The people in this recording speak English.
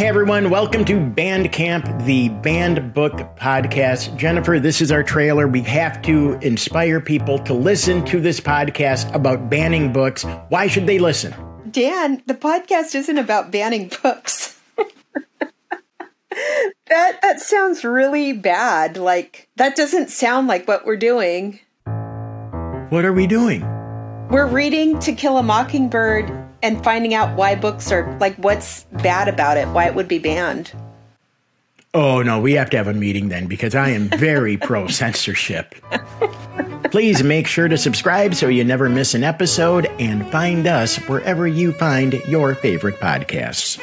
Hey everyone, welcome to Banned Camp, the Banned book podcast. Jennifer, this is our trailer. We have to inspire people to listen to this podcast about banning books. Why should they listen? Dan, the podcast isn't about banning books. that that sounds really bad. Like that doesn't sound like what we're doing. What are we doing? We're reading To Kill a Mockingbird and finding out why books are like what's bad about it, why it would be banned. Oh no, we have to have a meeting then because I am very pro censorship. Please make sure to subscribe so you never miss an episode and find us wherever you find your favorite podcasts.